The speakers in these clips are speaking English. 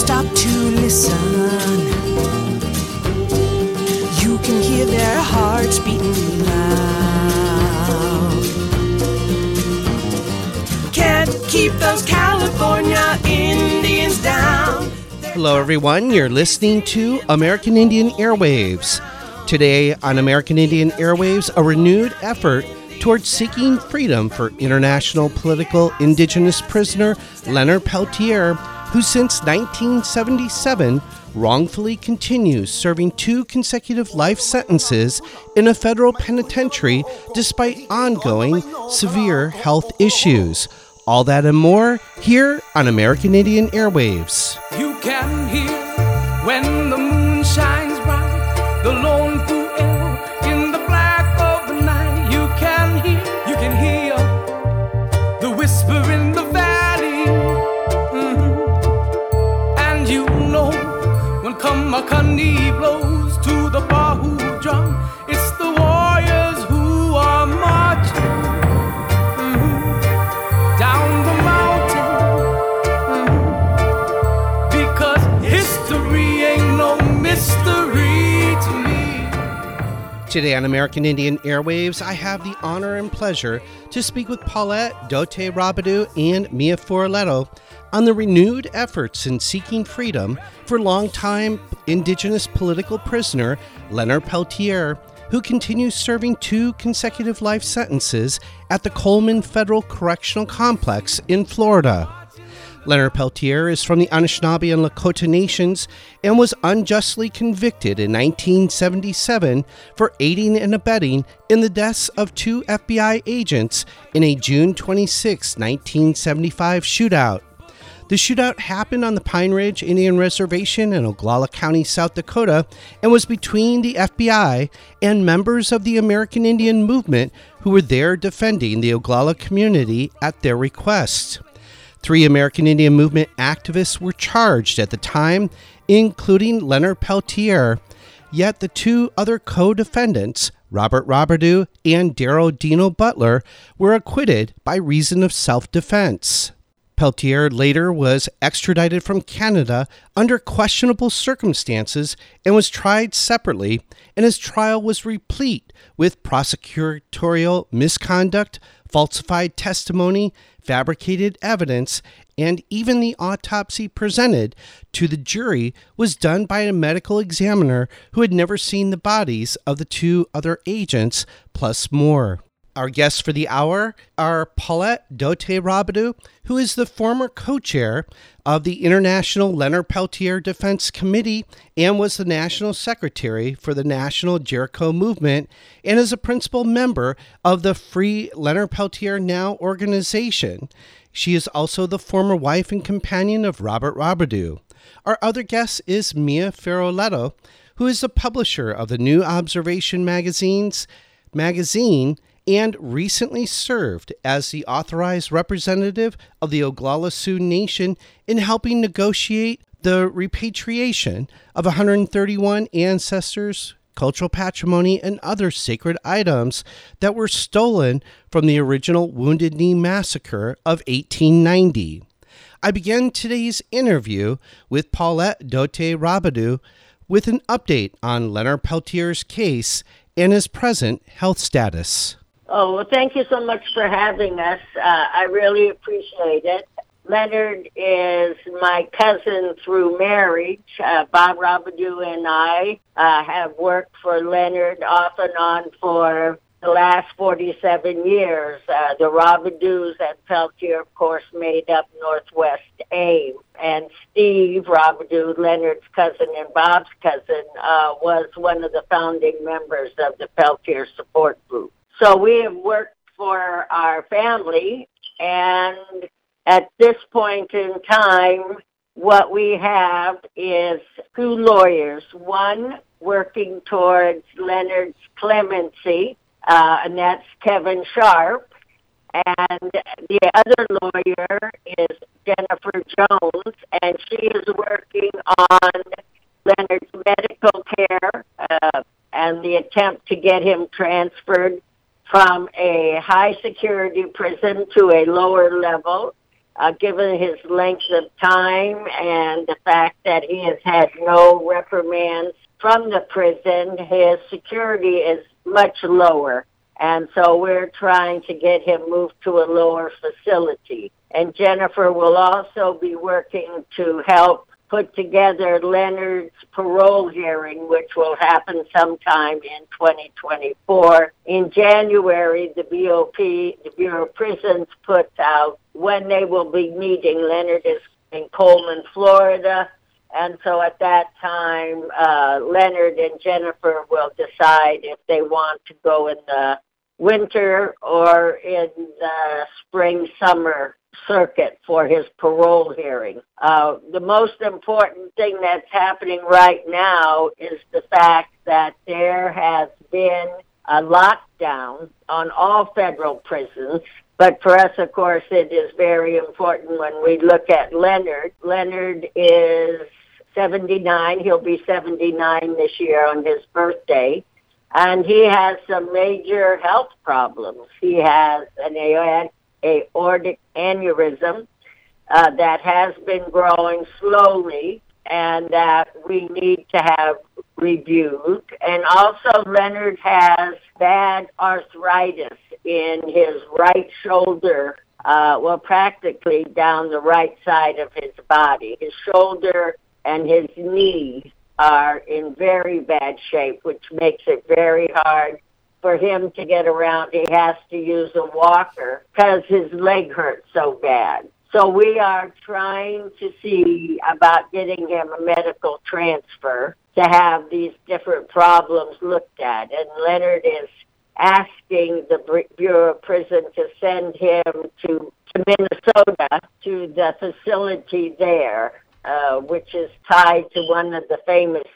stop to listen, you can hear their hearts beating loud. Can't keep those California Indians down. Hello, everyone. You're listening to American Indian Airwaves. Today on American Indian Airwaves, a renewed effort towards seeking freedom for international political indigenous prisoner Leonard Peltier, who since 1977 wrongfully continues serving two consecutive life sentences in a federal penitentiary despite ongoing severe health issues. All that and more here on American Indian Airwaves. You can hear when the Today on American Indian Airwaves, I have the honor and pleasure to speak with Paulette Dote Robideau and Mia Feroleta on the renewed efforts in seeking freedom for longtime Indigenous political prisoner Leonard Peltier, who continues serving two consecutive life sentences at the Coleman Federal Correctional Complex in Florida. Leonard Peltier is from the Anishinaabe and Lakota nations and was unjustly convicted in 1977 for aiding and abetting in the deaths of two FBI agents in a June 26, 1975 shootout. The shootout happened on the Pine Ridge Indian Reservation in Oglala County, South Dakota, and was between the FBI and members of the American Indian movement who were there defending the Oglala community at their request. Three American Indian Movement activists were charged at the time, including Leonard Peltier. Yet the two other co defendants, Robert Robideau and Darrelle Dino Butler, were acquitted by reason of self defense. Peltier later was extradited from Canada under questionable circumstances and was tried separately, and his trial was replete with prosecutorial misconduct, falsified testimony, fabricated evidence, and even the autopsy presented to the jury was done by a medical examiner who had never seen the bodies of the two other agents, plus more. Our guests for the hour are Paulette Dote Robideau, who is the former co chair of the International Leonard Peltier Defense Committee and was the national secretary for the National Jericho Movement, and is a principal member of the Free Leonard Peltier Now organization. She is also the former wife and companion of Robert Robideau. Our other guest is Mia Feroleta, who is the publisher of the New Observation magazines magazine and recently served as the authorized representative of the Oglala Sioux Nation in helping negotiate the repatriation of 131 ancestors, cultural patrimony, and other sacred items that were stolen from the original Wounded Knee Massacre of 1890. I began today's interview with Paulette Dote Robideau with an update on Leonard Peltier's case and his present health status. Oh, well, thank you so much for having us. Uh, I really appreciate it. Leonard is my cousin through marriage. Uh, Bob Robideau and I uh, have worked for Leonard off and on for the last 47 years. Uh, the Robideaus and Peltier, of course, made up Northwest AIM. And Steve Robideau, Leonard's cousin and Bob's cousin, uh, was one of the founding members of the Peltier support group. So we have worked for our family, and at this point in time, what we have is two lawyers. One working towards Leonard's clemency, uh, and that's Kevin Sharp. And the other lawyer is Jennifer Jones, and she is working on Leonard's medical care uh, and the attempt to get him transferred from a high security prison to a lower level. uh, given his length of time and the fact that he has had no reprimands from the prison, his security is much lower. And so we're trying to get him moved to a lower facility. And Jennifer will also be working to help put together Leonard's parole hearing, which will happen sometime in 2024. In January, the BOP, the Bureau of Prisons, puts out when they will be meeting. Leonard is in Coleman, Florida. And so at that time, uh, Leonard and Jennifer will decide if they want to go in the winter or in the spring, summer circuit for his parole hearing. Uh, the most important thing that's happening right now is the fact that there has been a lockdown on all federal prisons. But for us, of course, it is very important when we look at Leonard. Leonard is 79. He'll be 79 this year on his birthday. And he has some major health problems. He has an aortic aneurysm uh, that has been growing slowly and that we need to have reviewed. And also, Leonard has bad arthritis in his right shoulder, uh, well, practically down the right side of his body. His shoulder and his knee are in very bad shape, which makes it very hard for him to get around. He has to use a walker because his leg hurts so bad. So we are trying to see about getting him a medical transfer to have these different problems looked at. And Leonard is asking the Bureau of Prison to send him to, to Minnesota to the facility there uh, which is tied to one of the famous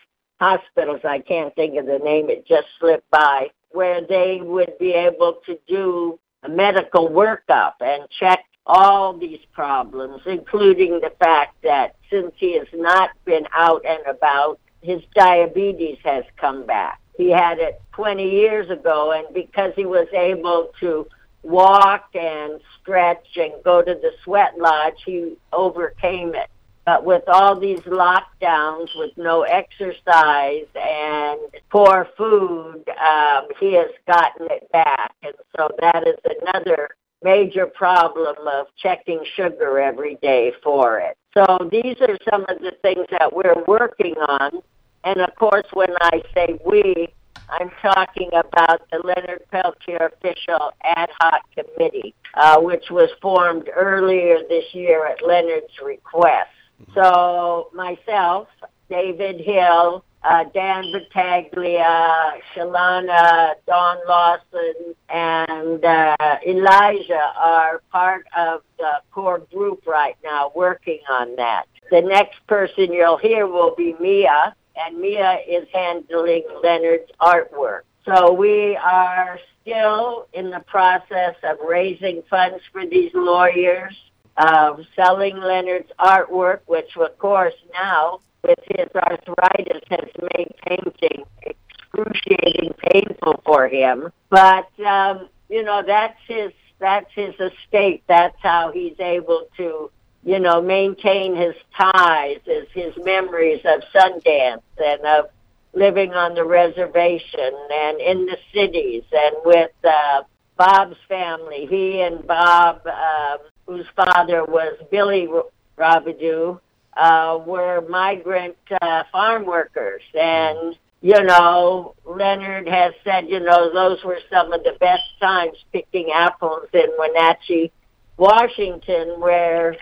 hospitals. I can't think of the name, it just slipped by, where they would be able to do a medical workup and check all these problems, including the fact that since he has not been out and about, his diabetes has come back. He had it 20 years ago, and because he was able to walk and stretch and go to the sweat lodge, he overcame it. But with all these lockdowns, with no exercise and poor food, um, he has gotten it back. And so that is another major problem of checking sugar every day for it. So these are some of the things that we're working on. And of course, when I say we, I'm talking about the Leonard Peltier Official Ad Hoc Committee, uh, which was formed earlier this year at Leonard's request. So myself, David Hill, uh, Dan Battaglia, Shalana, Don Lawson, and uh, Elijah are part of the core group right now working on that. The next person you'll hear will be Mia, and Mia is handling Leonard's artwork. So we are still in the process of raising funds for these lawyers of selling Leonard's artwork, which of course now with his arthritis has made painting excruciating painful for him. But um, you know that's his that's his estate. That's how he's able to you know maintain his ties, his his memories of Sundance and of living on the reservation and in the cities and with uh, Bob's family. He and Bob um, whose father was Billy Robideau, uh, were migrant uh, farm workers. And, you know, Leonard has said, you know, those were some of the best times picking apples in Wenatchee, Washington, where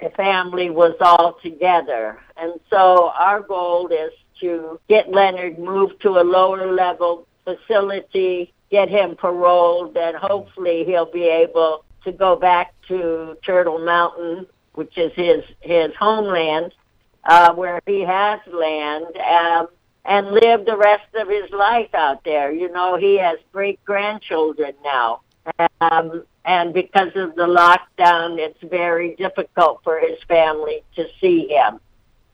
the family was all together. And so our goal is to get Leonard moved to a lower level facility, get him paroled, and hopefully he'll be able to go back to Turtle Mountain, which is his his homeland, uh, where he has land, um, and live the rest of his life out there. You know, he has great grandchildren now, um, and because of the lockdown, it's very difficult for his family to see him.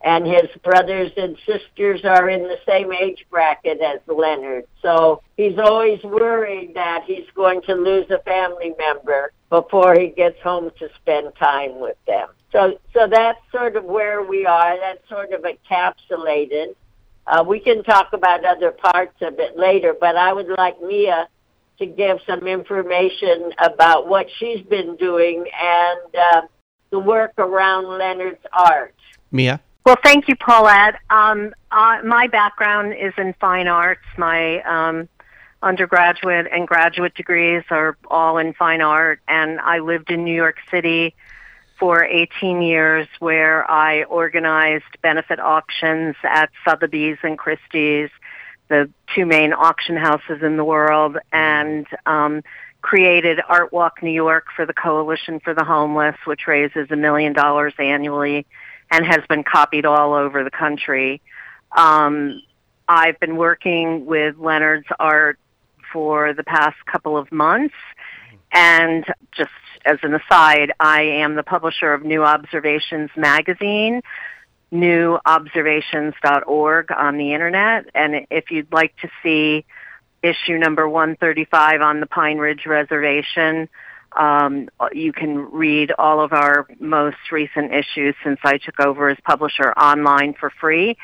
And his brothers and sisters are in the same age bracket as Leonard. So he's always worried that he's going to lose a family member before he gets home to spend time with them. So, so that's sort of where we are. That's sort of encapsulated. Uh, we can talk about other parts of it later, but I would like Mia to give some information about what she's been doing and uh, the work around Leonard's art. Mia? Well, thank you, Paulette. Um, uh, my background is in fine arts. My um, undergraduate and graduate degrees are all in fine art, and I lived in New York City for 18 years where I organized benefit auctions at Sotheby's and Christie's, the two main auction houses in the world, and um, created Art Walk New York for the Coalition for the Homeless, which raises a million dollars annually and has been copied all over the country. Um, I've been working with Leonard's art for the past couple of months. And just as an aside, I am the publisher of New Observations magazine, newobservations.org on the internet. And if you'd like to see issue number 135 on the Pine Ridge Reservation, um, you can read all of our most recent issues since I took over as publisher online for free.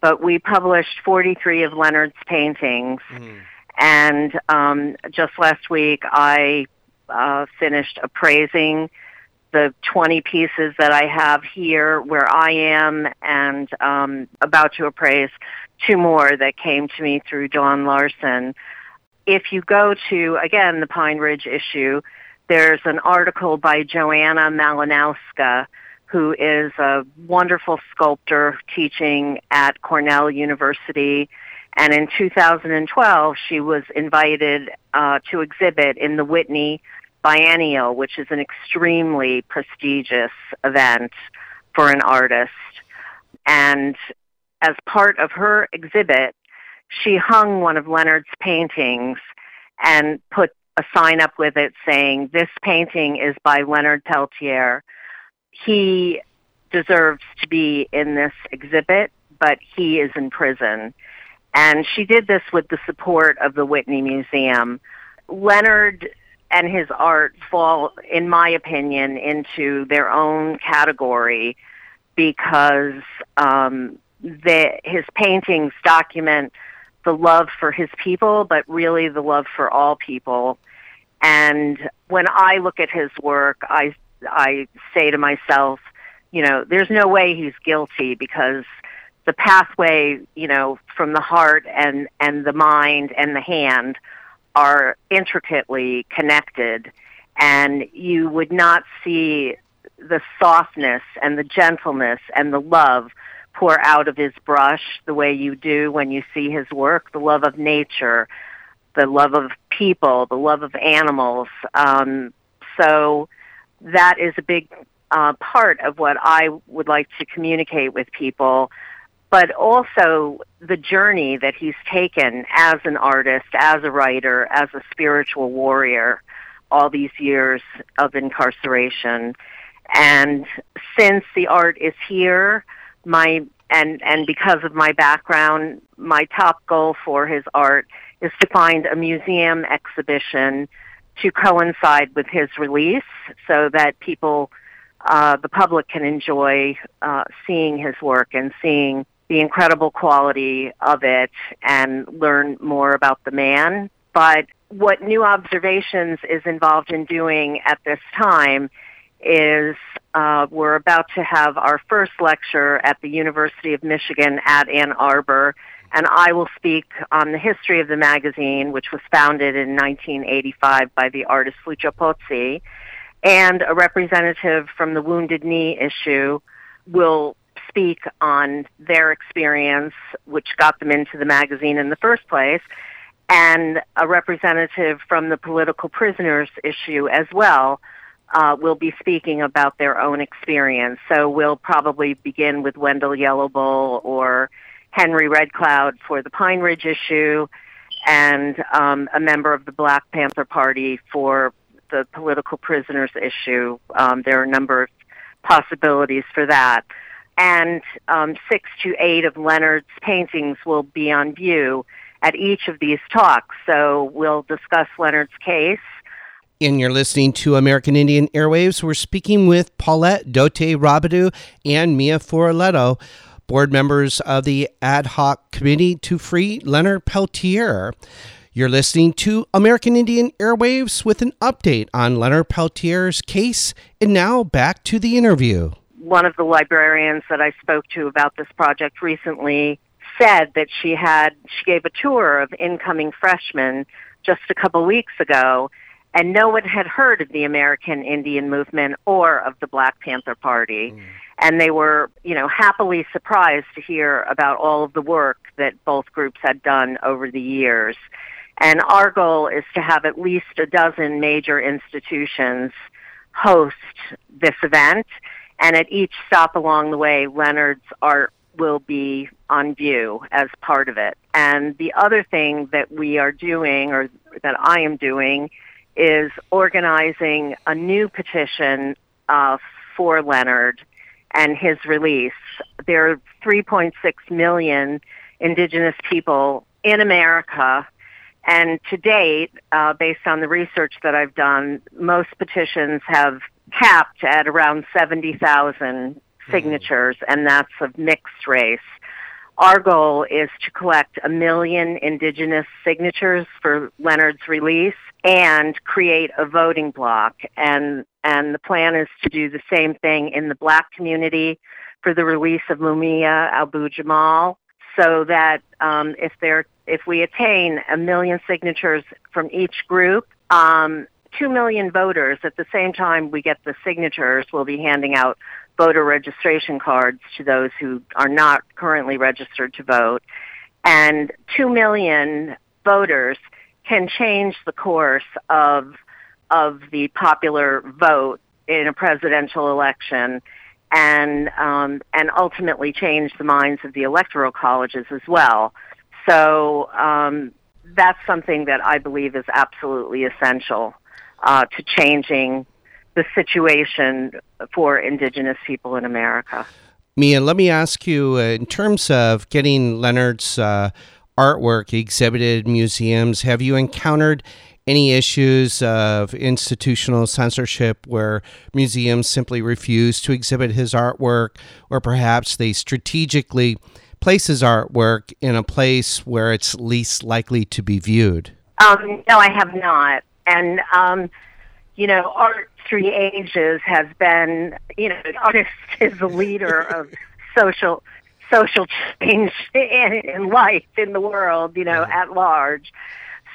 But we published 43 of Leonard's paintings. Mm. And um, just last week, I uh, finished appraising the 20 pieces that I have here where I am and um, about to appraise two more that came to me through Dawn Larson. If you go to, again, the Pine Ridge issue, there's an article by Joanna Malinowska, who is a wonderful sculptor teaching at Cornell University. And in 2012, she was invited uh, to exhibit in the Whitney Biennial, which is an extremely prestigious event for an artist. And as part of her exhibit, she hung one of Leonard's paintings and put a sign up with it saying, This painting is by Leonard Peltier. He deserves to be in this exhibit, but he is in prison. And she did this with the support of the Whitney Museum. Leonard and his art fall, in my opinion, into their own category because um, the, his paintings document the love for his people, but really the love for all people. And when I look at his work, I I say to myself, you know, there's no way he's guilty because the pathway, you know, from the heart and and the mind and the hand are intricately connected and you would not see the softness and the gentleness and the love pour out of his brush the way you do when you see his work, the love of nature, the love of people, the love of animals. Um, so that is a big uh, part of what I would like to communicate with people. But also the journey that he's taken as an artist, as a writer, as a spiritual warrior, all these years of incarceration. And since the art is here, my and and because of my background, my top goal for his art is to find a museum exhibition to coincide with his release so that people, uh, the public can enjoy uh, seeing his work and seeing the incredible quality of it and learn more about the man. But what New Observations is involved in doing at this time is uh, we're about to have our first lecture at the University of Michigan at Ann Arbor and I will speak on the history of the magazine, which was founded in 1985 by the artist Lucio Pozzi, and a representative from the Wounded Knee issue will speak on their experience, which got them into the magazine in the first place, and a representative from the political prisoners issue as well uh, will be speaking about their own experience. So we'll probably begin with Wendell Yellowbull or Henry Red Cloud for the Pine Ridge issue, and um, a member of the Black Panther Party for the political prisoners issue. Um, there are a number of possibilities for that. And um, six to eight of Leonard's paintings will be on view at each of these talks. So we'll discuss Leonard's case. And you're listening to American Indian Airwaves. We're speaking with Paulette Dote Robideau and Mia Feroleta, board members of the ad hoc committee to free Leonard Peltier. You're listening to American Indian Airwaves with an update on Leonard Peltier's case. And now back to the interview. One of the librarians that I spoke to about this project recently said that she had she gave a tour of incoming freshmen just a couple weeks ago and no one had heard of the American Indian movement or of the Black Panther Party. Mm. And they were, you know, happily surprised to hear about all of the work that both groups had done over the years. And our goal is to have at least a dozen major institutions host this event. And at each stop along the way, Leonard's art will be on view as part of it. And the other thing that we are doing, or that I am doing, is organizing a new petition uh, for Leonard and his release. There are 3.6 million indigenous people in America. And to date, uh, based on the research that I've done, most petitions have capped at around 70,000 mm-hmm. signatures, mm-hmm. and that's of mixed race. Our goal is to collect a million indigenous signatures for Leonard's release and create a voting block. And, and the plan is to do the same thing in the black community for the release of Mumia Abu Jamal so that um, if there if we attain a million signatures from each group, um, two million voters at the same time we get the signatures, we'll be handing out voter registration cards to those who are not currently registered to vote. And 2 million voters can change the course of, of the popular vote in a presidential election and, um, and ultimately change the minds of the electoral colleges as well. So um, that's something that I believe is absolutely essential uh, to changing the situation for indigenous people in America. Mia, let me ask you uh, in terms of getting Leonard's uh, artwork exhibited in museums, have you encountered any issues of institutional censorship where museums simply refuse to exhibit his artwork, or perhaps they strategically place his artwork in a place where it's least likely to be viewed? Um, no, I have not. And, um, you know, art three ages has been, you know, artist is the leader of social social change in, in life in the world, you know, mm-hmm. at large.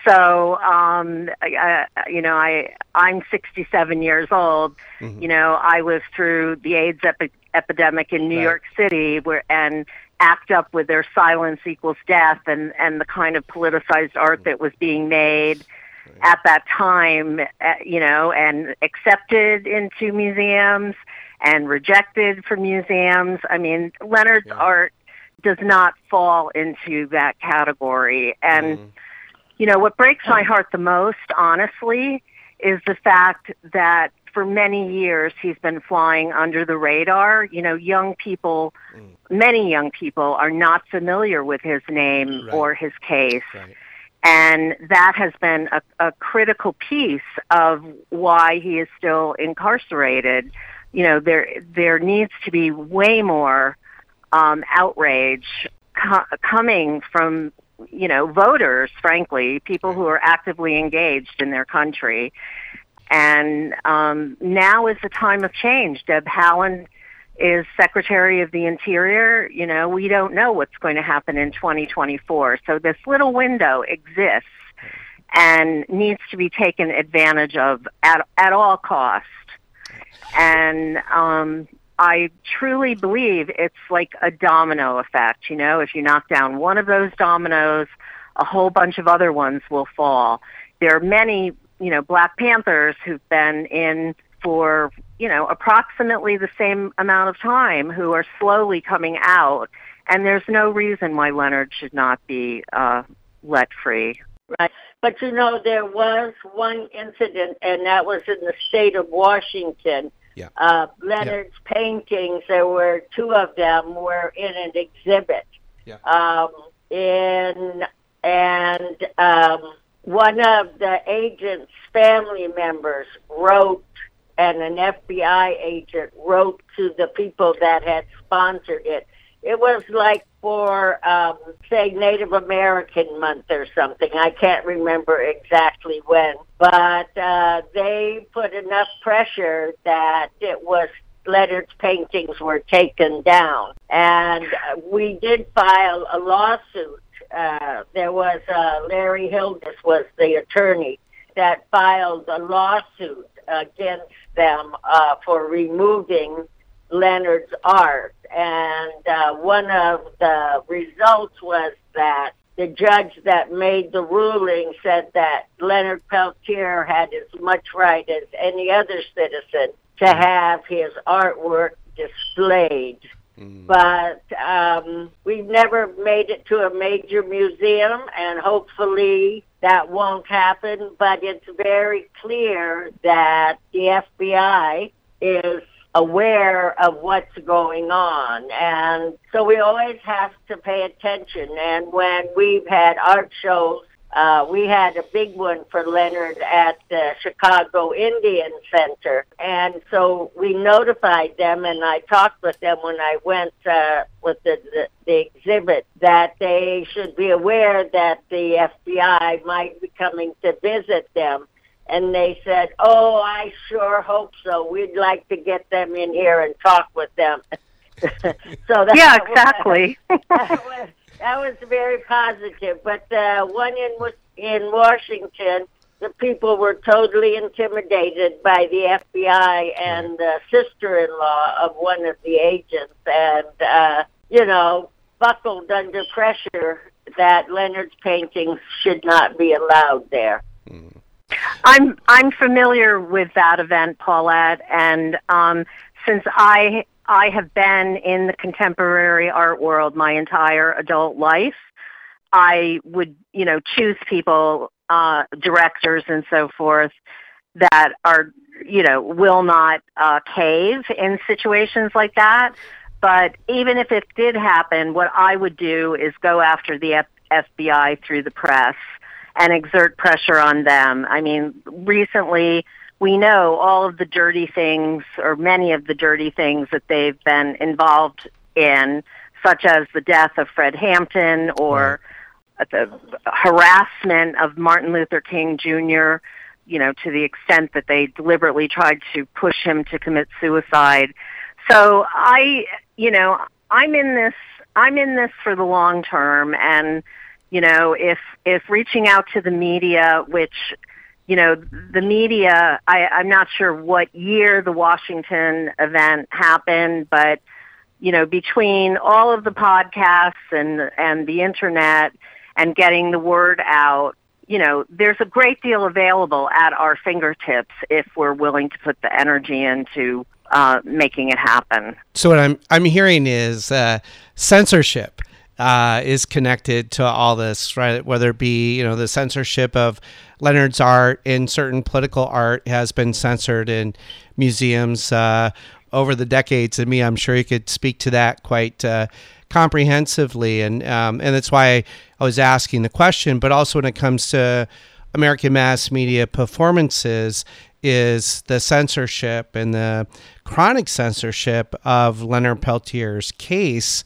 So, um, I, you know, I I'm 67 years old. Mm-hmm. You know, I lived through the AIDS epi- epidemic in New right. York City, where and ACT UP with their silence equals death, and and the kind of politicized art mm-hmm. that was being made at that time, uh, you know, and accepted into museums and rejected from museums. I mean, Leonard's yeah. art does not fall into that category. And, mm. you know, what breaks my heart the most, honestly, is the fact that for many years he's been flying under the radar. You know, young people, mm. many young people are not familiar with his name right. or his case. Right. And that has been a, a critical piece of why he is still incarcerated. You know, there there needs to be way more um, outrage co- coming from you know voters, frankly, people who are actively engaged in their country. And um, now is the time of change. Deb Haaland is Secretary of the Interior. You know, we don't know what's going to happen in 2024. So this little window exists and needs to be taken advantage of at, at all cost. And um, I truly believe it's like a domino effect. You know, if you knock down one of those dominoes, a whole bunch of other ones will fall. There are many, you know, Black Panthers who've been in for you know approximately the same amount of time who are slowly coming out, and there's no reason why Leonard should not be uh, let free. Right, but you know there was one incident, and that was in the state of Washington. Yeah. Uh, Leonard's yeah. paintings, there were two of them, were in an exhibit. Yeah. Um, in and um, one of the agent's family members wrote, and an FBI agent wrote to the people that had sponsored it. It was like for, um, say, Native American Month or something. I can't remember exactly when, but uh, they put enough pressure that it was Leonard's paintings were taken down. And we did file a lawsuit. Uh, there was uh, Larry Hildes was the attorney that filed a lawsuit against them uh, for removing Leonard's art. And uh, one of the results was that the judge that made the ruling said that Leonard Peltier had as much right as any other citizen to have his artwork displayed. But um, we've never made it to a major museum, and hopefully that won't happen. But it's very clear that the FBI is aware of what's going on. And so we always have to pay attention. And when we've had art shows uh, we had a big one for Leonard at the Chicago Indian Center. And so we notified them, and I talked with them when I went uh, with the, the, the exhibit that they should be aware that the FBI might be coming to visit them. And they said, Oh, I sure hope so. We'd like to get them in here and talk with them. so that yeah, exactly. was, that was very positive. But uh, one in in Washington, the people were totally intimidated by the FBI and the sister-in-law of one of the agents, and uh, you know, buckled under pressure that Leonard's paintings should not be allowed there. I'm I'm familiar with that event, Paulette, and um, since I I have been in the contemporary art world my entire adult life. I would, you know, choose people, uh, directors and so forth, that are, you know, will not uh, cave in situations like that. But even if it did happen, what I would do is go after the F- FBI through the press and exert pressure on them. I mean, recently we know all of the dirty things or many of the dirty things that they've been involved in, such as the death of Fred Hampton or right. the harassment of Martin Luther King Jr., you know, to the extent that they deliberately tried to push him to commit suicide. So I, you know, I'm in this I'm in this for the long term and you know, if if reaching out to the media, which you know, the media, I, I'm not sure what year the Washington event happened, but, you know, between all of the podcasts and, and the internet and getting the word out, you know, there's a great deal available at our fingertips if we're willing to put the energy into uh, making it happen. So what I'm I'm hearing is uh, censorship uh, is connected to all this, right? Whether it be you know the censorship of Leonard's art in certain political art has been censored in museums uh, over the decades. And me, I'm sure you could speak to that quite uh, comprehensively, and um, and that's why I was asking the question. But also when it comes to American mass media performances, is the censorship and the chronic censorship of Leonard Peltier's case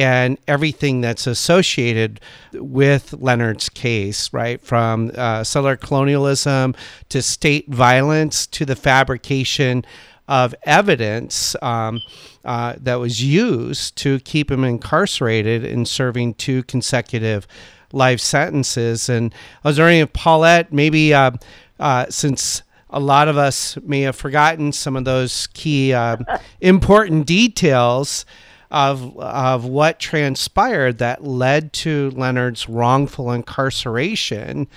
and everything that's associated with Leonard's case, right? From uh, settler colonialism to state violence to the fabrication of evidence um, uh, that was used to keep him incarcerated and serving two consecutive life sentences. And I was wondering if Paulette, maybe uh, uh since a lot of us may have forgotten some of those key uh, important details of of what transpired that led to Leonard's wrongful incarceration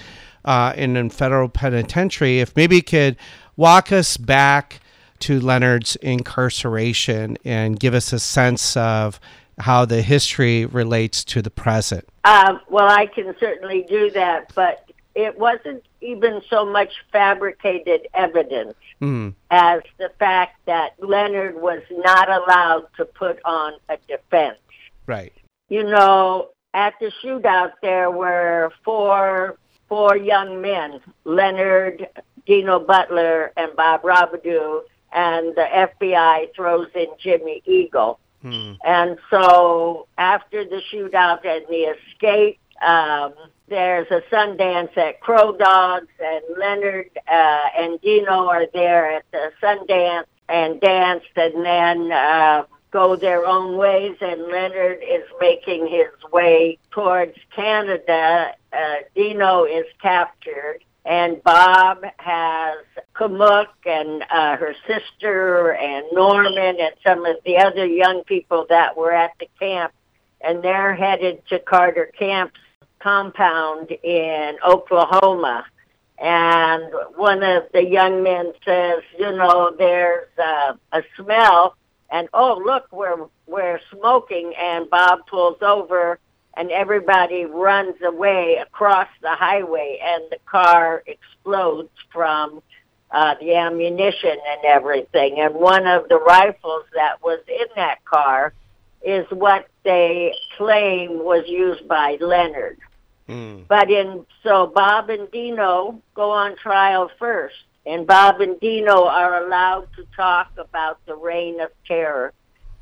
uh, in a federal penitentiary. If maybe you could walk us back to Leonard's incarceration and give us a sense of how the history relates to the present. Uh, well, I can certainly do that, but it wasn't even so much fabricated evidence mm. as the fact that Leonard was not allowed to put on a defense. Right. You know, at the shootout, there were four four young men, Leonard, Dino Butler, and Bob Robideau, and the FBI throws in Jimmy Eagle. Hmm. And so after the shootout and the escape, um, there's a Sundance at Crow Dogs, and Leonard uh, and Dino are there at the Sundance and danced, and then uh, go their own ways. And Leonard is making his way towards Canada. Uh, Dino is captured, and Bob has Kamook and uh, her sister and Norman and some of the other young people that were at the camp, and they're headed to Carter Camp's compound in Oklahoma. And one of the young men says, you know, there's uh, a smell, and oh, look, we're we're smoking. And Bob pulls over, and everybody runs away across the highway, and the car explodes from uh, the ammunition and everything. And one of the rifles that was in that car is what they claim was used by Leonard. Hmm. But in so Bob and Dino go on trial first, and Bob and Dino are allowed to talk about the reign of terror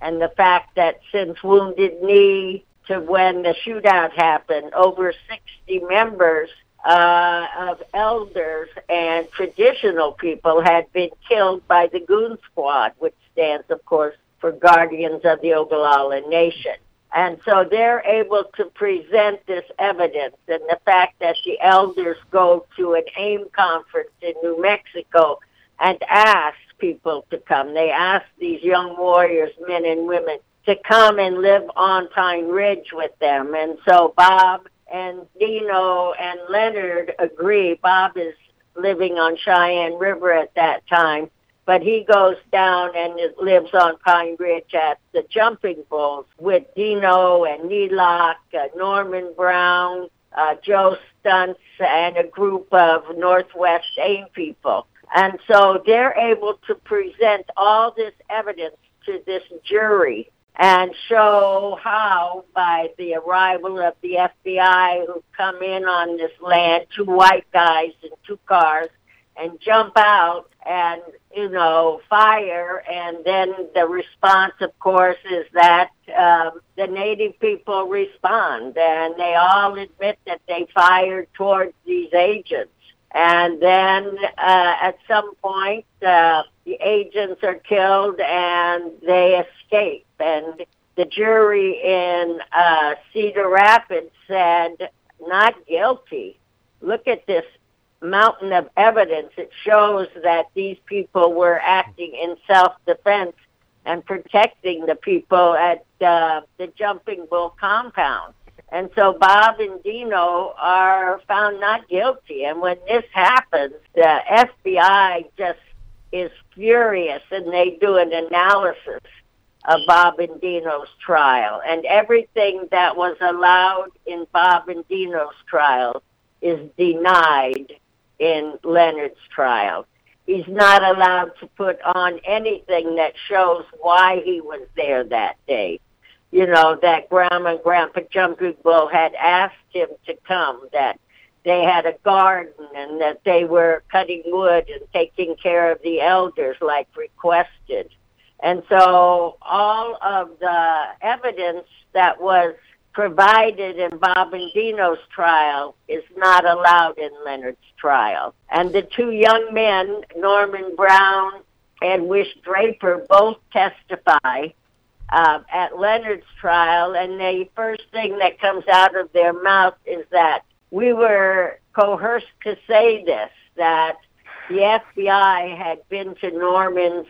and the fact that since Wounded Knee to when the shootout happened, over 60 members uh, of elders and traditional people had been killed by the Goon Squad, which stands, of course, for Guardians of the Oglala Nation. And so they're able to present this evidence and the fact that the elders go to an AIM conference in New Mexico and ask people to come. They ask these young warriors, men and women, to come and live on Pine Ridge with them. And so Bob and Dino and Leonard agree. Bob is living on Cheyenne River at that time but he goes down and lives on Pine Ridge at the Jumping Bulls with Dino and Nilak, uh, Norman Brown, uh, Joe Stuntz, and a group of Northwest AIM people. And so they're able to present all this evidence to this jury and show how by the arrival of the FBI who come in on this land, two white guys in two cars, and jump out and you know fire. And then the response of course is that um, the native people respond. And they all admit that they fired towards these agents. And then uh, at some point uh, the agents are killed and they escape. And the jury in uh, Cedar Rapids said not guilty. Look at this mountain of evidence. It shows that these people were acting in self-defense and protecting the people at uh, the Jumping Bull compound. And so Bob and Dino are found not guilty. And when this happens, the FBI just is furious and they do an analysis of Bob and Dino's trial. And everything that was allowed in Bob and Dino's trial is denied in Leonard's trial. He's not allowed to put on anything that shows why he was there that day. You know, that Grandma and Grandpa Bull had asked him to come, that they had a garden and that they were cutting wood and taking care of the elders like requested. And so all of the evidence that was provided in Bob and Dino's trial is not allowed in Leonard's trial. And the two young men, Norman Brown and Wish Draper, both testify uh, at Leonard's trial, and the first thing that comes out of their mouth is that we were coerced to say this, that the FBI had been to Norman's,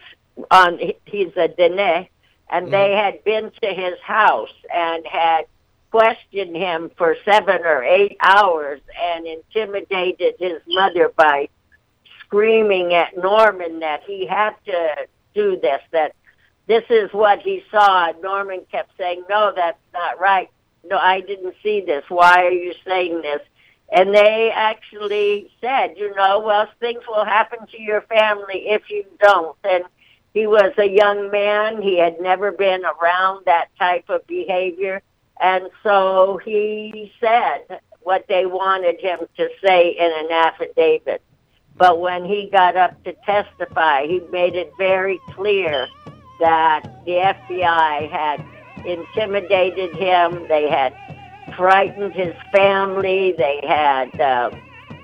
on, he's a Dene, and they had been to his house and had questioned him for seven or eight hours and intimidated his mother by screaming at Norman that he had to do this, that this is what he saw. Norman kept saying, no, that's not right. No, I didn't see this. Why are you saying this? And they actually said, you know, well, things will happen to your family if you don't. And he was a young man. He had never been around that type of behavior. And so he said, what they wanted him to say in an affidavit. But when he got up to testify, he made it very clear that the FBI had intimidated him. They had frightened his family. They had uh,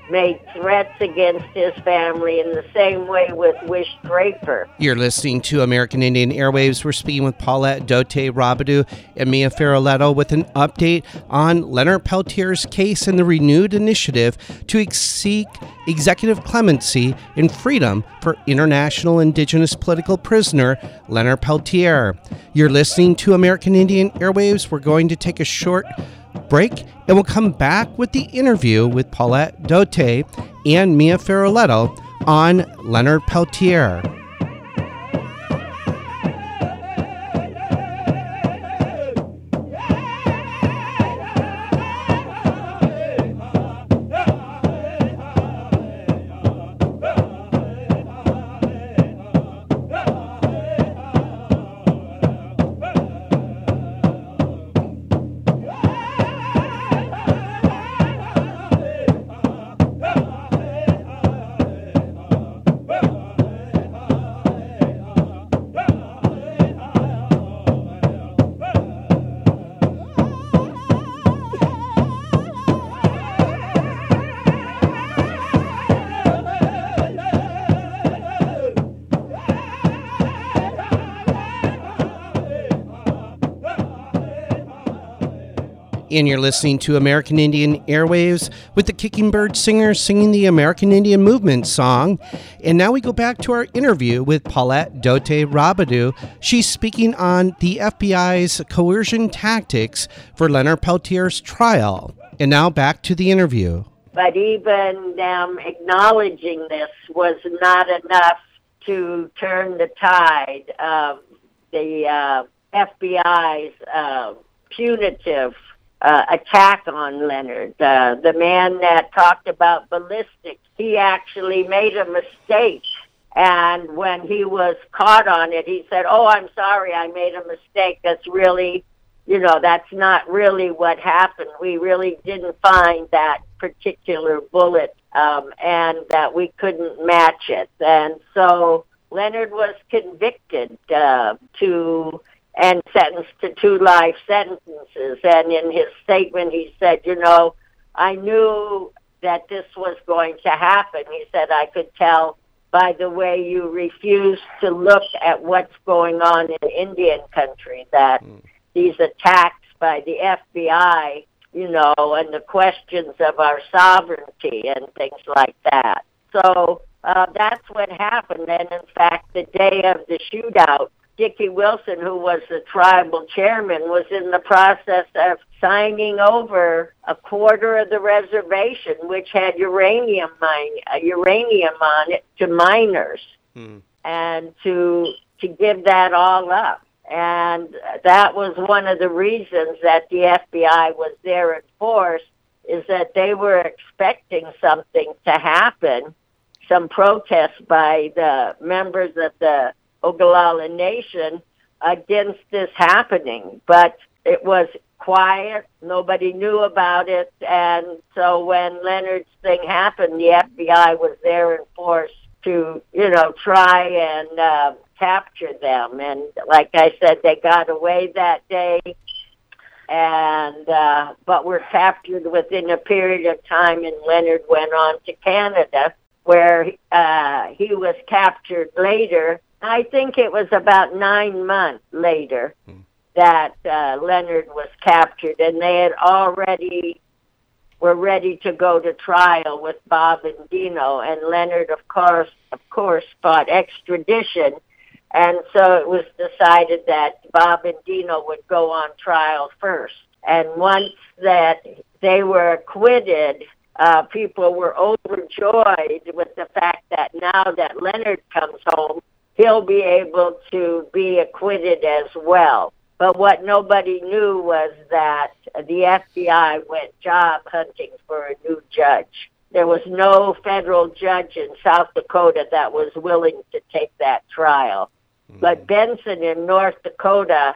made threats against his family in the same way with Wish Draper. You're listening to American Indian Airwaves. We're speaking with Paulette Dote Robideau and Mia Feroleta with an update on Leonard Peltier's case and the renewed initiative to seek executive clemency and freedom for international indigenous political prisoner Leonard Peltier. You're listening to American Indian Airwaves. We're going to take a short break and we'll come back with the interview with Paulette Dote and Mia Feroleta on Leonard Peltier. And you're listening to American Indian Airwaves with the Kicking Bird Singer singing the American Indian Movement song. And now we go back to our interview with Paulette Dote Robideau. She's speaking on the FBI's coercion tactics for Leonard Peltier's trial. And now back to the interview. But even them acknowledging this was not enough to turn the tide of the uh, FBI's uh, punitive uh, attack on Leonard. Uh, the man that talked about ballistics, he actually made a mistake. And when he was caught on it, he said, Oh, I'm sorry, I made a mistake. That's really, you know, that's not really what happened. We really didn't find that particular bullet um, and that we couldn't match it. And so Leonard was convicted uh, to and sentenced to two life sentences. And in his statement, he said, you know, I knew that this was going to happen. He said, I could tell by the way you refuse to look at what's going on in Indian country that mm. these attacks by the FBI, you know, and the questions of our sovereignty and things like that. So uh, that's what happened. And in fact, the day of the shootout, Dickey Wilson, who was the tribal chairman, was in the process of signing over a quarter of the reservation, which had uranium mine, uh, uranium on it, to miners, hmm. and to to give that all up. And that was one of the reasons that the FBI was there in force, is that they were expecting something to happen, some protest by the members of the Oglala Nation against this happening, but it was quiet. Nobody knew about it. And so when Leonard's thing happened, the FBI was there in force to, you know, try and uh, capture them. And like I said, they got away that day. And, uh, but were captured within a period of time and Leonard went on to Canada where, uh, he was captured later I think it was about nine months later hmm. that uh, Leonard was captured, and they had already were ready to go to trial with Bob and Dino, and Leonard, of course, of course, fought extradition, and so it was decided that Bob and Dino would go on trial first. And once that they were acquitted, uh, people were overjoyed with the fact that now that Leonard comes home, he'll be able to be acquitted as well. But what nobody knew was that the FBI went job hunting for a new judge. There was no federal judge in South Dakota that was willing to take that trial. Mm-hmm. But Benson in North Dakota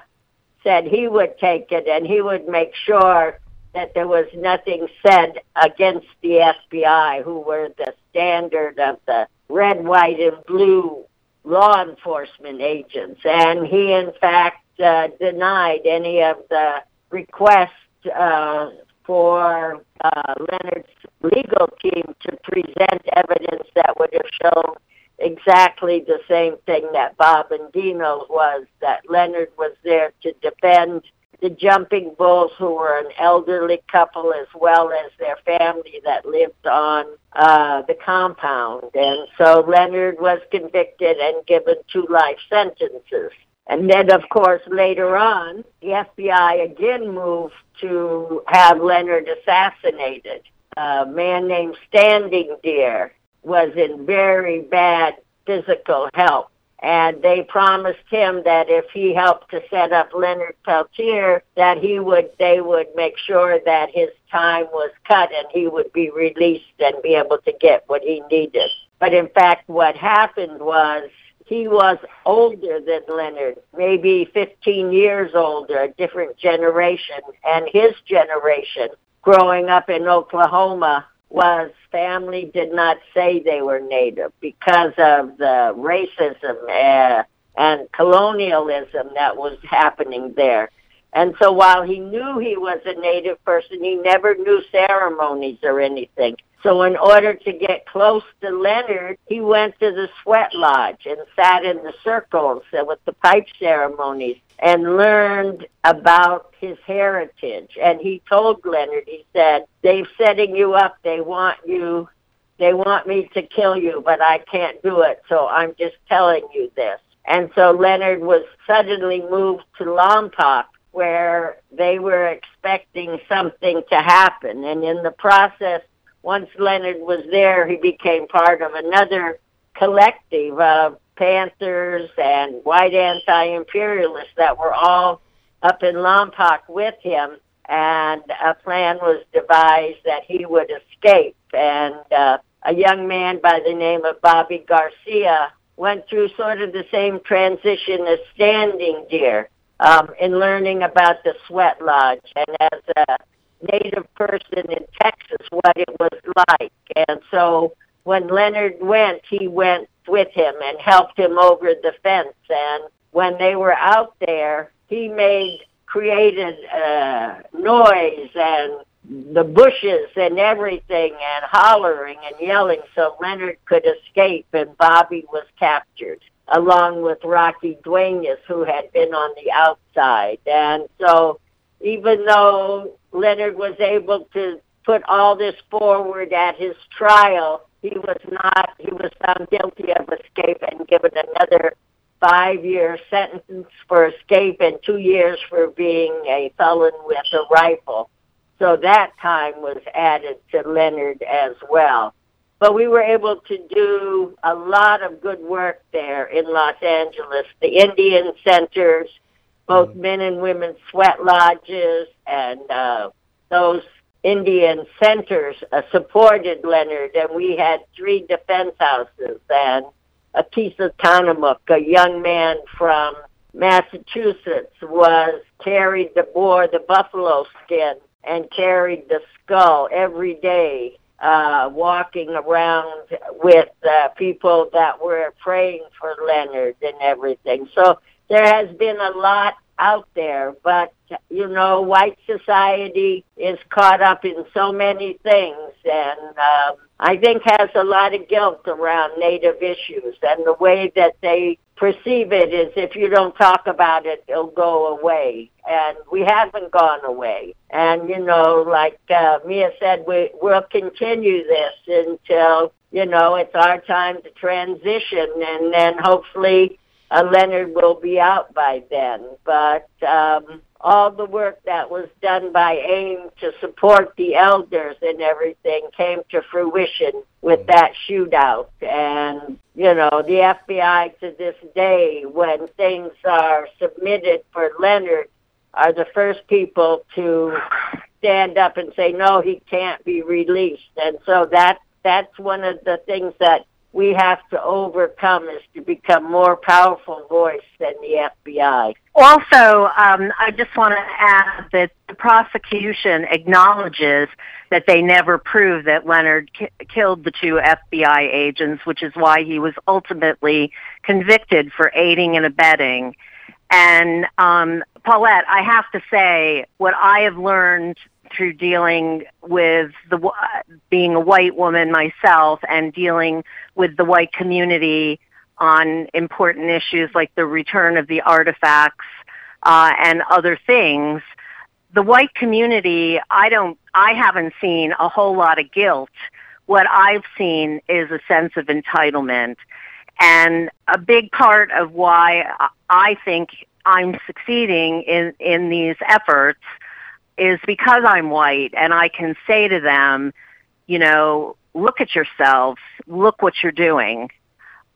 said he would take it and he would make sure that there was nothing said against the FBI, who were the standard of the red, white, and blue law enforcement agents. And he, in fact, uh, denied any of the requests uh, for uh, Leonard's legal team to present evidence that would have shown exactly the same thing that Bob and Dino was, that Leonard was there to defend the Jumping Bulls, who were an elderly couple, as well as their family that lived on uh, the compound. And so Leonard was convicted and given two life sentences. And then, of course, later on, the FBI again moved to have Leonard assassinated. A man named Standing Deer was in very bad physical health and they promised him that if he helped to set up Leonard Peltier, that he would they would make sure that his time was cut and he would be released and be able to get what he needed. But in fact, what happened was he was older than Leonard, maybe 15 years older, a different generation, and his generation growing up in Oklahoma was family did not say they were native because of the racism uh, and colonialism that was happening there. And so while he knew he was a native person, he never knew ceremonies or anything. So in order to get close to Leonard, he went to the sweat lodge and sat in the circles with the pipe ceremonies and learned about his heritage. And he told Leonard, he said, they're setting you up. They want you, they want me to kill you, but I can't do it. So I'm just telling you this. And so Leonard was suddenly moved to Lompoc where they were expecting something to happen. And in the process, once Leonard was there, he became part of another collective of Panthers and white anti-imperialists that were all up in Lompoc with him. And a plan was devised that he would escape. And uh, a young man by the name of Bobby Garcia went through sort of the same transition as Standing Deer um, in learning about the sweat lodge and as a native person in Texas what it was like. And so when Leonard went, he went with him and helped him over the fence. And when they were out there, he made created uh, noise and the bushes and everything and hollering and yelling so Leonard could escape and Bobby was captured along with Rocky Duenas, who had been on the outside. And so even though Leonard was able to put all this forward at his trial, he was not, he was found guilty of escape and given another five year sentence for escape and two years for being a felon with a rifle. So that time was added to Leonard as well. But we were able to do a lot of good work there in Los Angeles. The Indian centers, both mm-hmm. men and women sweat lodges, and uh, those Indian centers uh, supported Leonard, and we had three defense houses and a piece of Tanamuk, a young man from Massachusetts, was carried the boar, the buffalo skin, and carried the skull every day uh, walking around with uh, people that were praying for Leonard and everything. So there has been a lot out there, but you know, white society is caught up in so many things, and um, I think has a lot of guilt around Native issues and the way that they perceive it is if you don't talk about it, it'll go away. And we haven't gone away. And, you know, like uh, Mia said, we, we'll continue this until, you know, it's our time to transition. And then hopefully uh, Leonard will be out by then. But um, all the work that was done by AIM to support the elders and everything came to fruition with that shootout. And, you know, the FBI to this day, when things are submitted for Leonard, are the first people to stand up and say, no, he can't be released. And so that that's one of the things that we have to overcome is to become more powerful voice than the FBI. Also, um, I just want to add that the prosecution acknowledges that they never proved that Leonard ki- killed the two FBI agents, which is why he was ultimately convicted for aiding and abetting. And um, Paulette, I have to say, what I have learned through dealing with the being a white woman myself and dealing with the white community on important issues like the return of the artifacts uh, and other things. The white community, I don't, I haven't seen a whole lot of guilt. What I've seen is a sense of entitlement. And a big part of why I think I'm succeeding in, in these efforts is because I'm white and I can say to them, you know, look at yourselves, look what you're doing.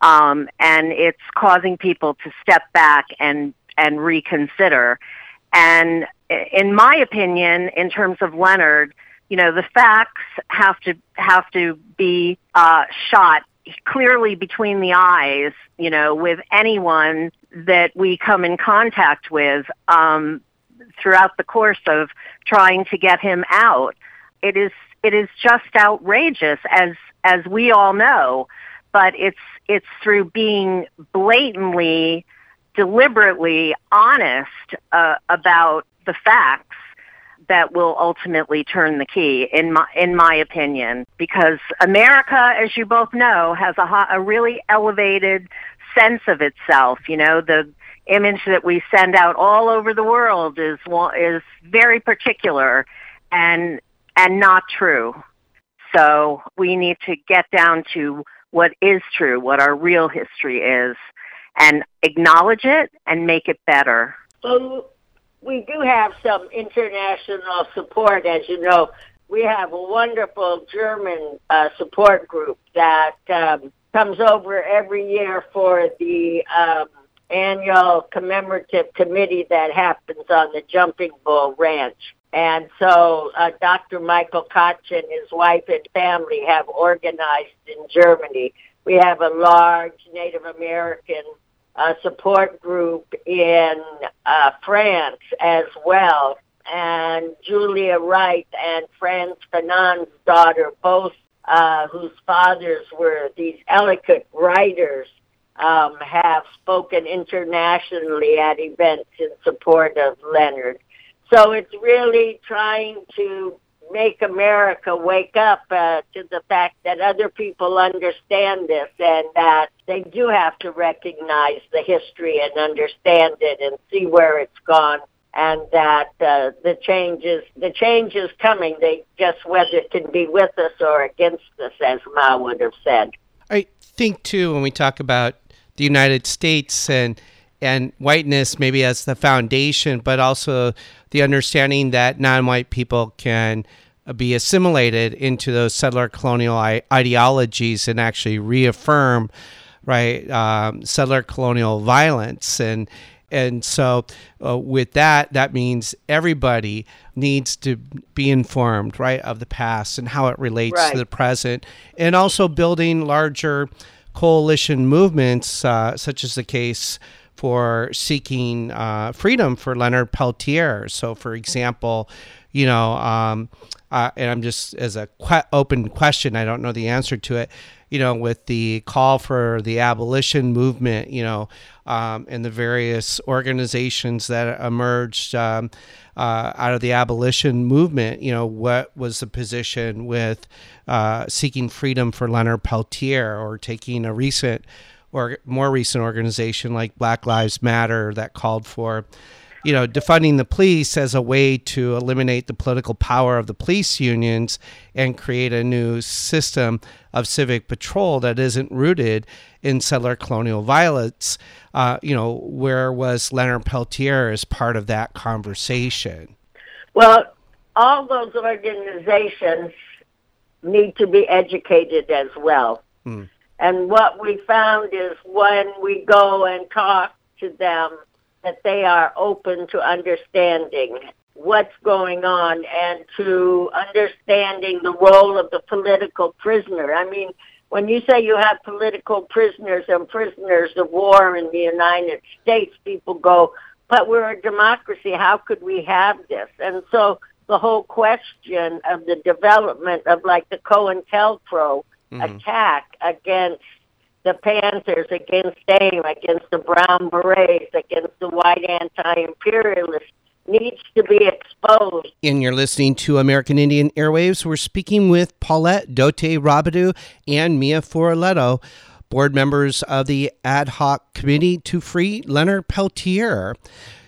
Um, and it's causing people to step back and, and reconsider. And in my opinion, in terms of Leonard, you know, the facts have to have to be uh, shot clearly between the eyes, you know, with anyone that we come in contact with. Um, throughout the course of trying to get him out. It is it is just outrageous as as we all know, but it's it's through being blatantly deliberately honest uh, about the facts that will ultimately turn the key in my in my opinion because America as you both know has a a really elevated sense of itself you know the image that we send out all over the world is is very particular and and not true. So we need to get down to what is true, what our real history is, and acknowledge it and make it better. Well, we do have some international support, as you know. We have a wonderful German uh, support group that um, comes over every year for the um, annual commemorative committee that happens on the Jumping Bull Ranch. And so uh, Dr. Michael Koch and his wife and family have organized in Germany. We have a large Native American uh, support group in uh, France as well. And Julia Wright and Frantz Fanon's daughter, both uh, whose fathers were these eloquent writers, um, have spoken internationally at events in support of Leonard. So it's really trying to make America wake up uh, to the fact that other people understand this and that they do have to recognize the history and understand it and see where it's gone and that uh, the changes the change is coming they just whether it can be with us or against us as ma would have said i think too when we talk about the United States and and whiteness maybe as the foundation, but also the understanding that non-white people can be assimilated into those settler colonial ideologies and actually reaffirm right um, settler colonial violence and and so uh, with that that means everybody needs to be informed right of the past and how it relates right. to the present and also building larger coalition movements, uh, such as the case for seeking uh, freedom for Leonard Peltier. So, for example, you know, um, uh, and I'm just as a que- open question, I don't know the answer to it. You know, with the call for the abolition movement, you know, um, and the various organizations that emerged um, uh, out of the abolition movement, you know, what was the position with uh, seeking freedom for Leonard Peltier or taking a recent or more recent organization like Black Lives Matter that called for, you know, defunding the police as a way to eliminate the political power of the police unions and create a new system of civic patrol that isn't rooted in settler colonial violence. Uh, you know, where was Leonard Peltier as part of that conversation? Well, all those organizations need to be educated as well. Mm. And what we found is when we go and talk to them, that they are open to understanding what's going on and to understanding the role of the political prisoner. I mean, when you say you have political prisoners and prisoners of war in the United States, people go, but we're a democracy. How could we have this? And so the whole question of the development of like the COINTELPRO mm-hmm. attack against the Panthers, against AIM, against the Brown Berets, against the white anti-imperialists needs to be exposed. And you're listening to American Indian Airwaves. We're speaking with Paulette Dote Robideau and Mia Feroleta, board members of the ad hoc committee to free Leonard Peltier.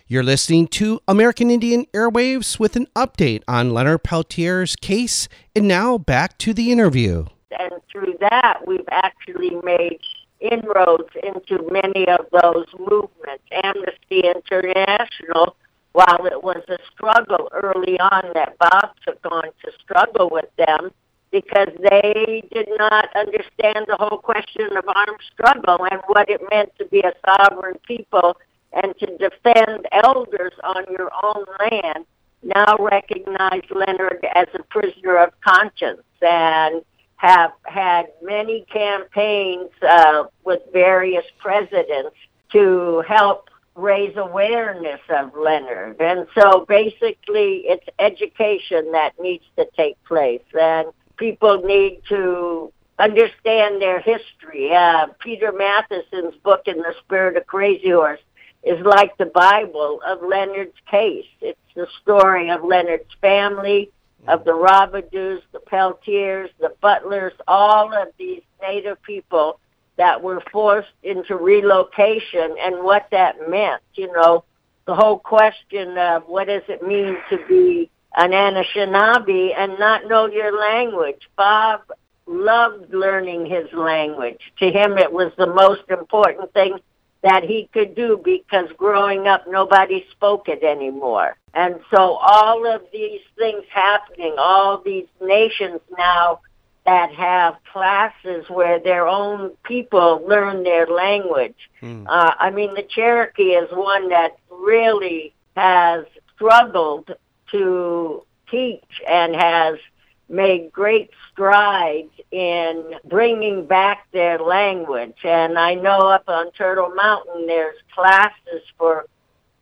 You're listening to American Indian Airwaves with an update on Leonard Peltier's case. And now back to the interview. And through that, we've actually made inroads into many of those movements. Amnesty International while it was a struggle early on that Bob took on to struggle with them because they did not understand the whole question of armed struggle and what it meant to be a sovereign people and to defend elders on your own land now recognize Leonard as a prisoner of conscience and have had many campaigns uh, with various presidents to help raise awareness of Leonard. And so basically it's education that needs to take place and people need to understand their history. Uh, Peter Matthiessen's book in the spirit of Crazy Horse is like the Bible of Leonard's case. It's the story of Leonard's family, of the Robideaus, the Peltiers, the Butlers, all of these native people that were forced into relocation and what that meant. You know, the whole question of what does it mean to be an Anishinaabe and not know your language. Bob loved learning his language. To him, it was the most important thing that he could do because growing up, nobody spoke it anymore. And so all of these things happening, all these nations now that have classes where their own people learn their language. Mm. Uh, I mean, the Cherokee is one that really has struggled to teach and has made great strides in bringing back their language. And I know up on Turtle Mountain there's classes for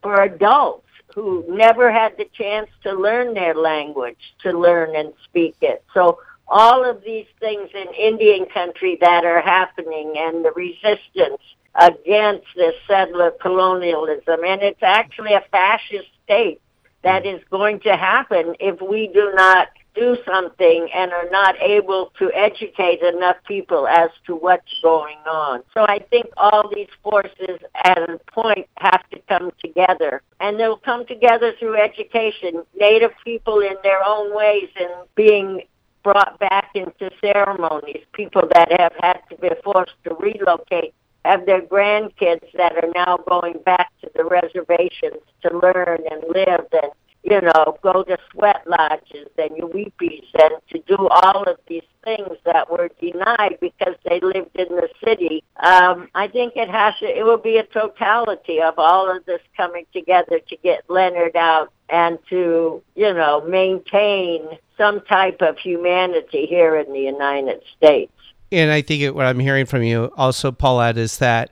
for adults who never had the chance to learn their language to learn and speak it. So all of these things in Indian country that are happening and the resistance against this settler colonialism. And it's actually a fascist state that is going to happen if we do not do something and are not able to educate enough people as to what's going on. So I think all these forces at a point have to come together. And they'll come together through education. Native people in their own ways and being brought back into ceremonies, people that have had to be forced to relocate have their grandkids that are now going back to the reservations to learn and live and you know, go to sweat lodges and weepies and to do all of these things that were denied because they lived in the city. Um, I think it has to, it will be a totality of all of this coming together to get Leonard out and to, you know, maintain some type of humanity here in the United States. And I think it, what I'm hearing from you also, Paulette, is that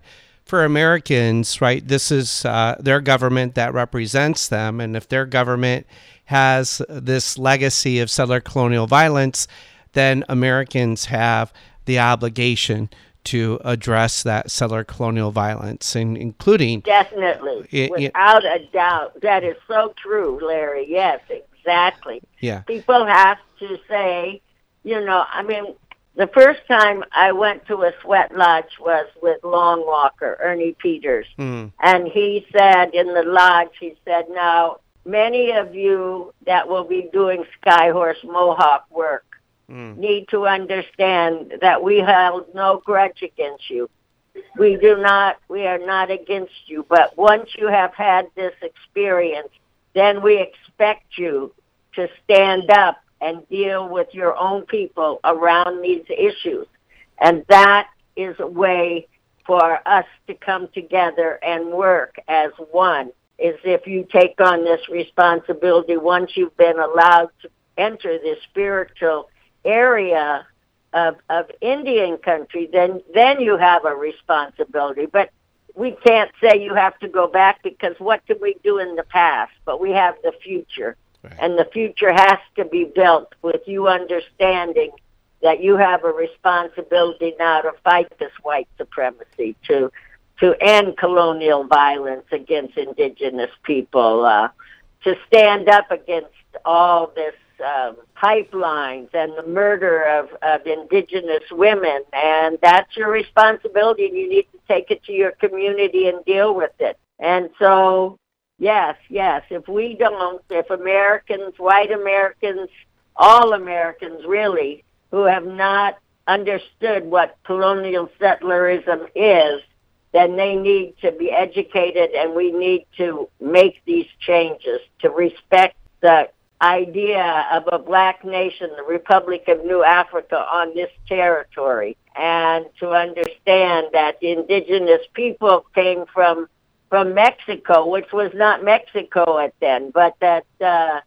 for Americans, right, this is uh, their government that represents them. And if their government has this legacy of settler colonial violence, then Americans have the obligation to address that settler colonial violence, and including definitely, it, without it, a doubt, that is so true, Larry. Yes, exactly. Yeah, people have to say, you know, I mean, the first time I went to a sweat lodge was with Long Walker, Ernie Peters. Mm. And he said in the lodge, he said, now, many of you that will be doing Skyhorse Mohawk work mm. need to understand that we held no grudge against you. We do not, we are not against you. But once you have had this experience, then we expect you to stand up and deal with your own people around these issues. And that is a way for us to come together and work as one is if you take on this responsibility once you've been allowed to enter this spiritual area of, of Indian country, then then you have a responsibility. But we can't say you have to go back because what did we do in the past? But we have the future. Right. And the future has to be built with you understanding that you have a responsibility now to fight this white supremacy, to to end colonial violence against indigenous people, uh, to stand up against all this um, pipelines and the murder of, of indigenous women. And that's your responsibility, and you need to take it to your community and deal with it. And so, yes, yes, if we don't, if Americans, white Americans, all Americans really, who have not understood what colonial settlerism is, then they need to be educated and we need to make these changes to respect the idea of a black nation, the Republic of New Africa, on this territory, and to understand that indigenous people came from from Mexico, which was not Mexico at then, but that uh,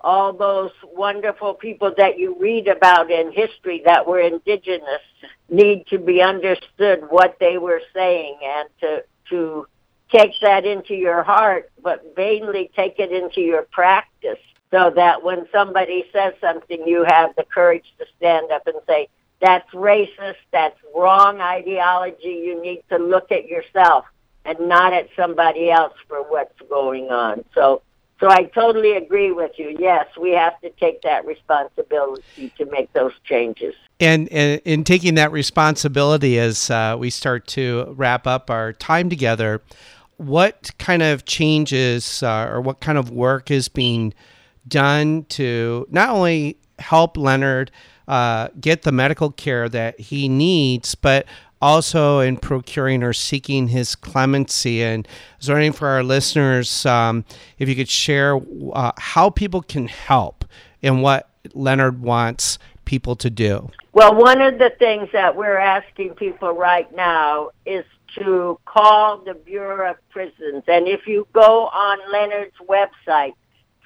all those wonderful people that you read about in history that were indigenous need to be understood what they were saying and to to take that into your heart, but vainly take it into your practice so that when somebody says something, you have the courage to stand up and say, that's racist, that's wrong ideology. You need to look at yourself and not at somebody else for what's going on. So, so I totally agree with you. Yes, we have to take that responsibility to make those changes. And, in taking that responsibility, as uh, we start to wrap up our time together, what kind of changes uh, or what kind of work is being done to not only help Leonard uh, get the medical care that he needs, but also in procuring or seeking his clemency. And I was wondering for our listeners um, if you could share uh, how people can help and what Leonard wants people to do. Well, one of the things that we're asking people right now is to call the Bureau of Prisons. And if you go on Leonard's website,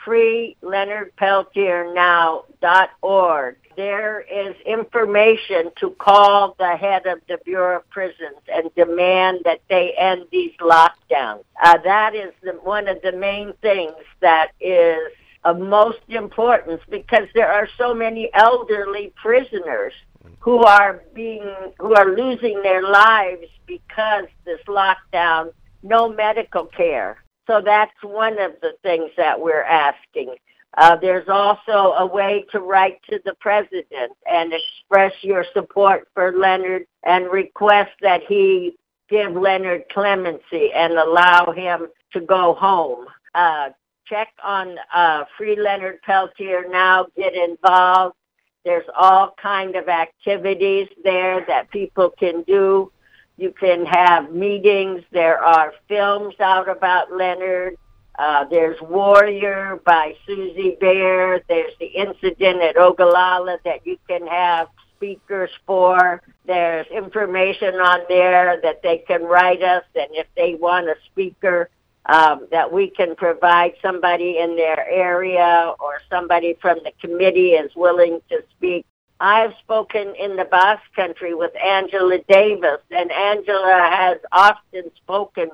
freeleonardpeltiernow.org. There is information to call the head of the Bureau of Prisons and demand that they end these lockdowns. Uh, that is the, one of the main things that is of most importance because there are so many elderly prisoners who are being who are losing their lives because this lockdown no medical care so that's one of the things that we're asking. Uh, there's also a way to write to the president and express your support for Leonard and request that he give Leonard clemency and allow him to go home. Uh, check on uh, Free Leonard Peltier now. Get involved. There's all kind of activities there that people can do. You can have meetings. There are films out about Leonard. Uh, there's Warrior by Susie Baer. There's the incident at Oglala that you can have speakers for. There's information on there that they can write us, and if they want a speaker, um, that we can provide somebody in their area or somebody from the committee is willing to speak I've spoken in the Basque Country with Angela Davis, and Angela has often spoken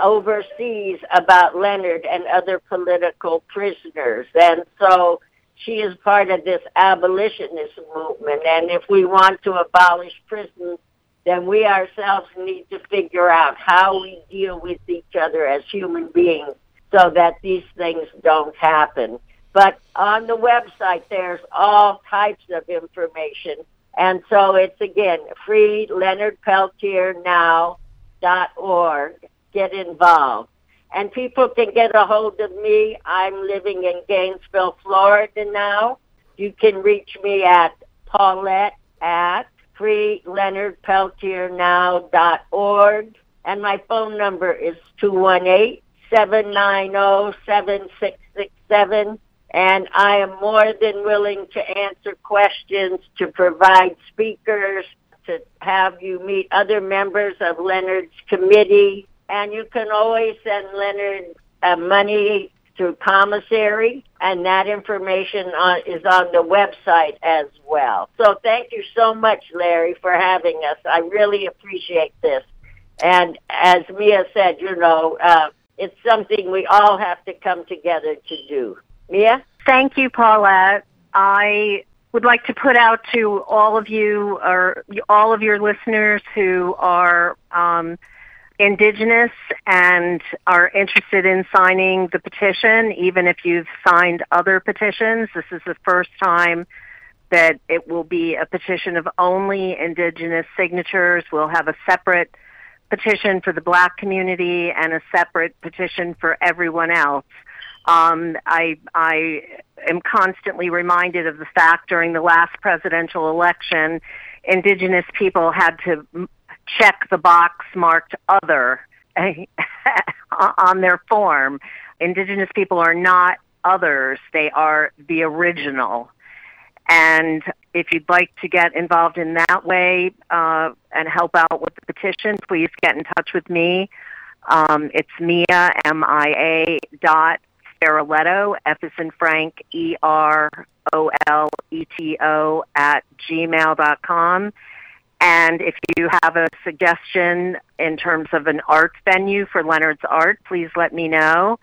overseas about Leonard and other political prisoners. And so she is part of this abolitionist movement. And if we want to abolish prisons, then we ourselves need to figure out how we deal with each other as human beings so that these things don't happen. But on the website, there's all types of information. And so it's again free Peltier now.org. Get involved. And people can get a hold of me. I'm living in Gainesville, Florida now. You can reach me at Paulette at freeleonardpeltiernow.org. And my phone number is 218 790 7667 and I am more than willing to answer questions, to provide speakers, to have you meet other members of Leonard's committee. And you can always send Leonard uh, money through commissary, and that information on, is on the website as well. So thank you so much, Larry, for having us. I really appreciate this. And as Mia said, you know, uh, it's something we all have to come together to do. Mia? Thank you, Paulette. I would like to put out to all of you or all of your listeners who are um, indigenous and are interested in signing the petition, even if you've signed other petitions. This is the first time that it will be a petition of only indigenous signatures. We'll have a separate petition for the black community and a separate petition for everyone else. Um, I, I am constantly reminded of the fact during the last presidential election, indigenous people had to check the box marked other on their form. Indigenous people are not others, they are the original. And if you'd like to get involved in that way uh, and help out with the petition, please get in touch with me. Um, it's Mia, M-I-A dot Feroleta, F is in Frank, E-R-O-L-E-T-O at gmail dot com. And if you have a suggestion in terms of an art venue for Leonard's Art, please let me know.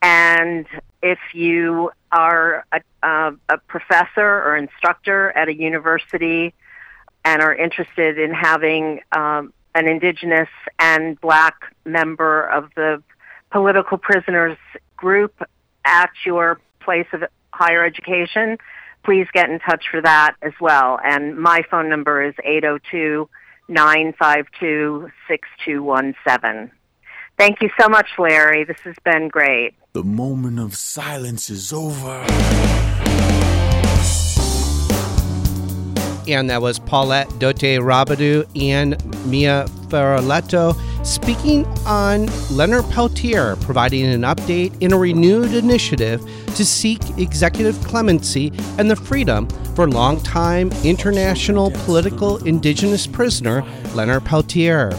And if you are a, uh, a professor or instructor at a university and are interested in having um, an Indigenous and Black member of the political prisoners group at your place of higher education, please get in touch for that as well. And my phone number is 802 952 6217. Thank you so much, Larry. This has been great. The moment of silence is over. And that was Paulette Dote Robideau and Mia Feroleta speaking on Leonard Peltier providing an update in a renewed initiative to seek executive clemency and the freedom for longtime international political indigenous prisoner Leonard Peltier.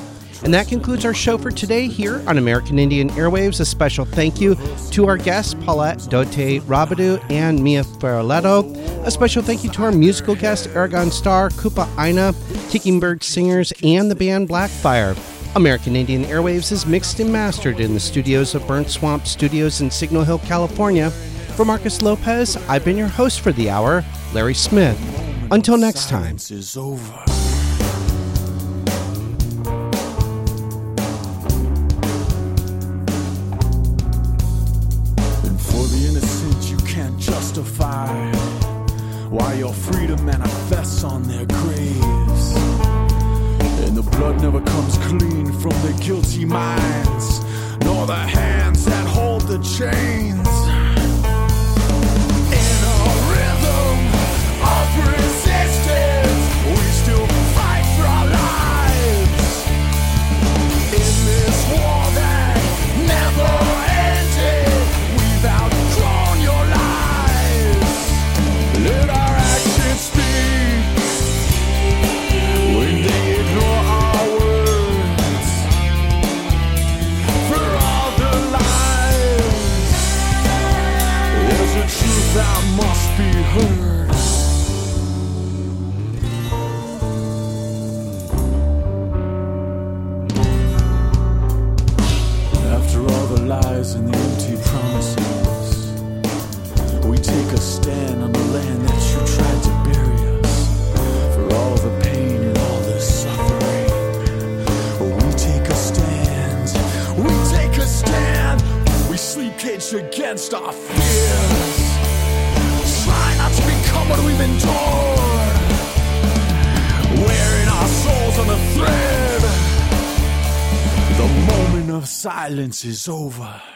And that concludes our show for today here on American Indian Airwaves. A special thank you to our guests, Paulette Dote Robideau and Mia Feroleta. A special thank you to our musical guest, Aragon Star, Kupa Aina, Kicking Bird Singers, and the band Blackfire. American Indian Airwaves is mixed and mastered in the studios of Burnt Swamp Studios in Signal Hill, California. For Marcus Lopez, I've been your host for the hour, Larry Smith. Until next time. Guilty minds, silence is over.